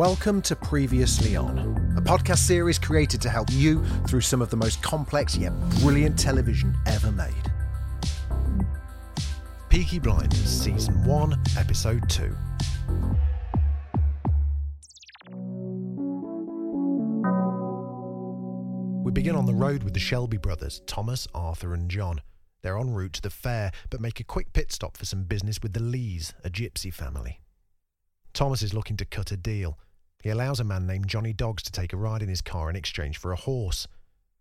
Welcome to Previously On, a podcast series created to help you through some of the most complex yet brilliant television ever made. Peaky Blinders Season 1, Episode 2. We begin on the road with the Shelby brothers, Thomas, Arthur, and John. They're en route to the fair, but make a quick pit stop for some business with the Lees, a gypsy family. Thomas is looking to cut a deal. He allows a man named Johnny Dogs to take a ride in his car in exchange for a horse.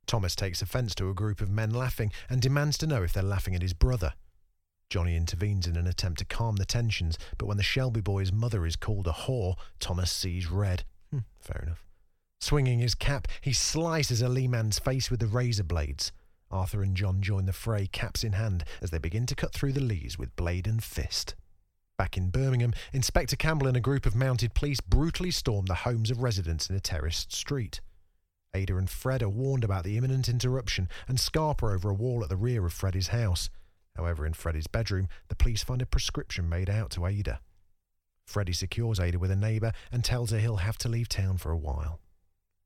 Thomas takes offence to a group of men laughing and demands to know if they're laughing at his brother. Johnny intervenes in an attempt to calm the tensions, but when the Shelby boy's mother is called a whore, Thomas sees red. Hmm, fair enough. Swinging his cap, he slices a Lee man's face with the razor blades. Arthur and John join the fray, caps in hand, as they begin to cut through the Lees with blade and fist. Back in Birmingham, Inspector Campbell and a group of mounted police brutally storm the homes of residents in a terraced street. Ada and Fred are warned about the imminent interruption and scarper over a wall at the rear of Freddie's house. However, in Freddie's bedroom, the police find a prescription made out to Ada. Freddy secures Ada with a neighbour and tells her he'll have to leave town for a while.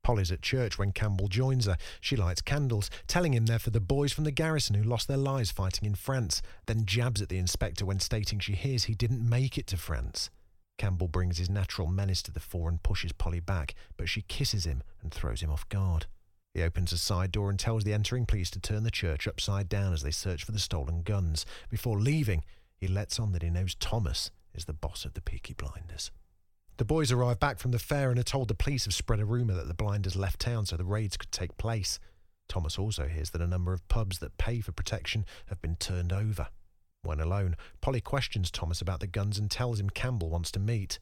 Polly's at church when Campbell joins her. She lights candles, telling him they're for the boys from the garrison who lost their lives fighting in France, then jabs at the inspector when stating she hears he didn't make it to France. Campbell brings his natural menace to the fore and pushes Polly back, but she kisses him and throws him off guard. He opens a side door and tells the entering police to turn the church upside down as they search for the stolen guns. Before leaving, he lets on that he knows Thomas is the boss of the Peaky Blinders. The boys arrive back from the fair and are told the police have spread a rumour that the blinders left town so the raids could take place. Thomas also hears that a number of pubs that pay for protection have been turned over. When alone, Polly questions Thomas about the guns and tells him Campbell wants to meet.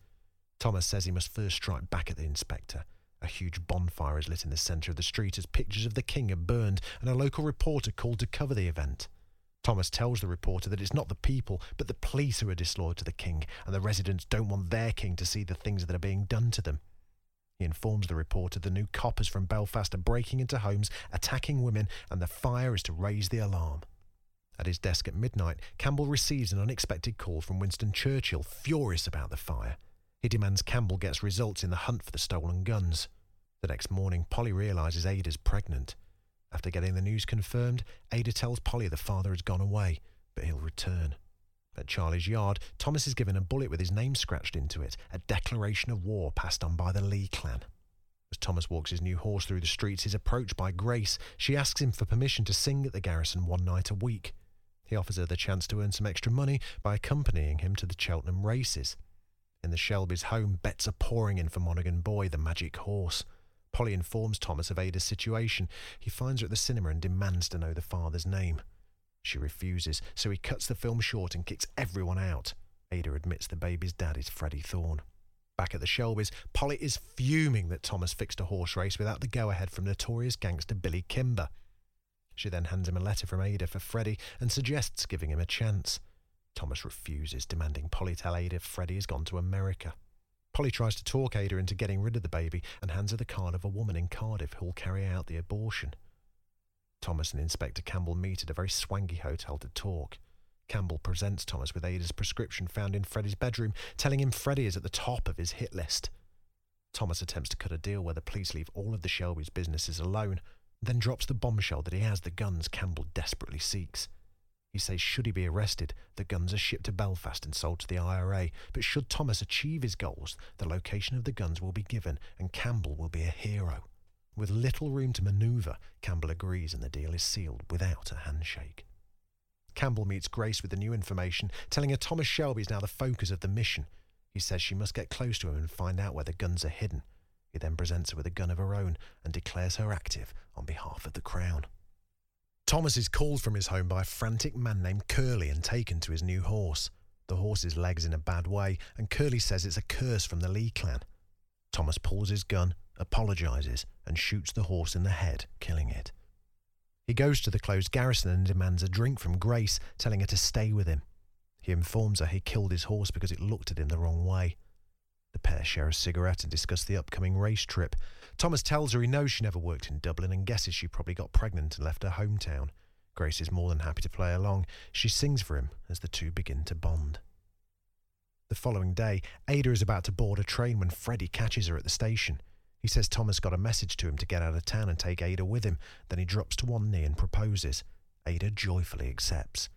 Thomas says he must first strike back at the inspector. A huge bonfire is lit in the centre of the street as pictures of the king are burned and a local reporter called to cover the event. Thomas tells the reporter that it's not the people, but the police who are disloyal to the king, and the residents don't want their king to see the things that are being done to them. He informs the reporter the new coppers from Belfast are breaking into homes, attacking women, and the fire is to raise the alarm. At his desk at midnight, Campbell receives an unexpected call from Winston Churchill, furious about the fire. He demands Campbell gets results in the hunt for the stolen guns. The next morning, Polly realizes Ada's pregnant. After getting the news confirmed, Ada tells Polly the father has gone away, but he'll return. At Charlie's yard, Thomas is given a bullet with his name scratched into it, a declaration of war passed on by the Lee clan. As Thomas walks his new horse through the streets, he's approached by Grace. She asks him for permission to sing at the garrison one night a week. He offers her the chance to earn some extra money by accompanying him to the Cheltenham races. In the Shelby's home, bets are pouring in for Monaghan Boy, the magic horse. Polly informs Thomas of Ada's situation. He finds her at the cinema and demands to know the father's name. She refuses, so he cuts the film short and kicks everyone out. Ada admits the baby's dad is Freddie Thorne. Back at the Shelbys, Polly is fuming that Thomas fixed a horse race without the go ahead from notorious gangster Billy Kimber. She then hands him a letter from Ada for Freddie and suggests giving him a chance. Thomas refuses, demanding Polly tell Ada Freddie has gone to America. Polly tries to talk Ada into getting rid of the baby and hands her the card of a woman in Cardiff who'll carry out the abortion. Thomas and Inspector Campbell meet at a very swanky hotel to talk. Campbell presents Thomas with Ada's prescription found in Freddie's bedroom, telling him Freddy is at the top of his hit list. Thomas attempts to cut a deal where the police leave all of the Shelby's businesses alone, then drops the bombshell that he has the guns Campbell desperately seeks. He says should he be arrested, the guns are shipped to Belfast and sold to the IRA, but should Thomas achieve his goals, the location of the guns will be given and Campbell will be a hero. With little room to manoeuvre, Campbell agrees and the deal is sealed without a handshake. Campbell meets Grace with the new information, telling her Thomas Shelby is now the focus of the mission. He says she must get close to him and find out where the guns are hidden. He then presents her with a gun of her own and declares her active on behalf of the Crown. Thomas is called from his home by a frantic man named Curly and taken to his new horse. The horse's leg's in a bad way, and Curly says it's a curse from the Lee clan. Thomas pulls his gun, apologises, and shoots the horse in the head, killing it. He goes to the closed garrison and demands a drink from Grace, telling her to stay with him. He informs her he killed his horse because it looked at him the wrong way. Pair share a cigarette and discuss the upcoming race trip. Thomas tells her he knows she never worked in Dublin and guesses she probably got pregnant and left her hometown. Grace is more than happy to play along. She sings for him as the two begin to bond. The following day, Ada is about to board a train when Freddie catches her at the station. He says Thomas got a message to him to get out of town and take Ada with him. Then he drops to one knee and proposes. Ada joyfully accepts.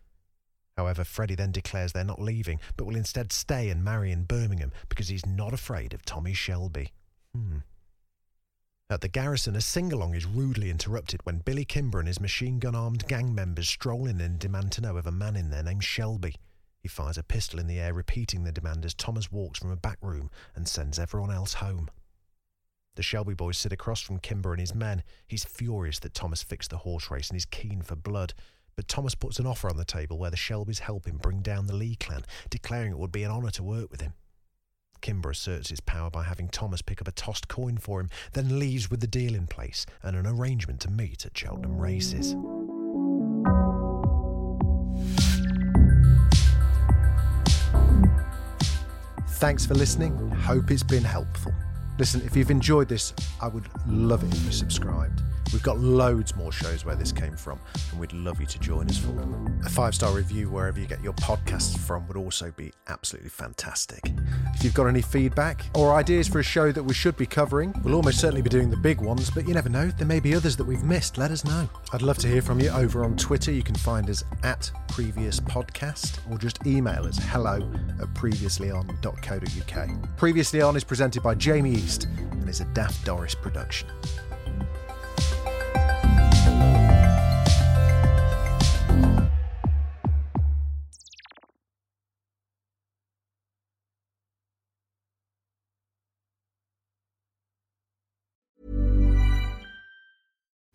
However, Freddie then declares they're not leaving, but will instead stay and marry in Birmingham because he's not afraid of Tommy Shelby. Hmm. At the garrison, a sing-along is rudely interrupted when Billy Kimber and his machine-gun armed gang members stroll in and demand to know of a man in there named Shelby. He fires a pistol in the air, repeating the demand as Thomas walks from a back room and sends everyone else home. The Shelby boys sit across from Kimber and his men. He's furious that Thomas fixed the horse race and is keen for blood. But Thomas puts an offer on the table where the Shelbys help him bring down the Lee clan, declaring it would be an honour to work with him. Kimber asserts his power by having Thomas pick up a tossed coin for him, then leaves with the deal in place and an arrangement to meet at Cheltenham races. Thanks for listening. Hope it's been helpful. Listen, if you've enjoyed this, I would love it if you subscribed. We've got loads more shows where this came from, and we'd love you to join us for them. A five star review wherever you get your podcasts from would also be absolutely fantastic. If you've got any feedback or ideas for a show that we should be covering, we'll almost certainly be doing the big ones, but you never know, there may be others that we've missed. Let us know. I'd love to hear from you over on Twitter. You can find us at previous podcast or just email us hello at previouslyon.co.uk. Previously On is presented by Jamie East and is a Daft Doris production.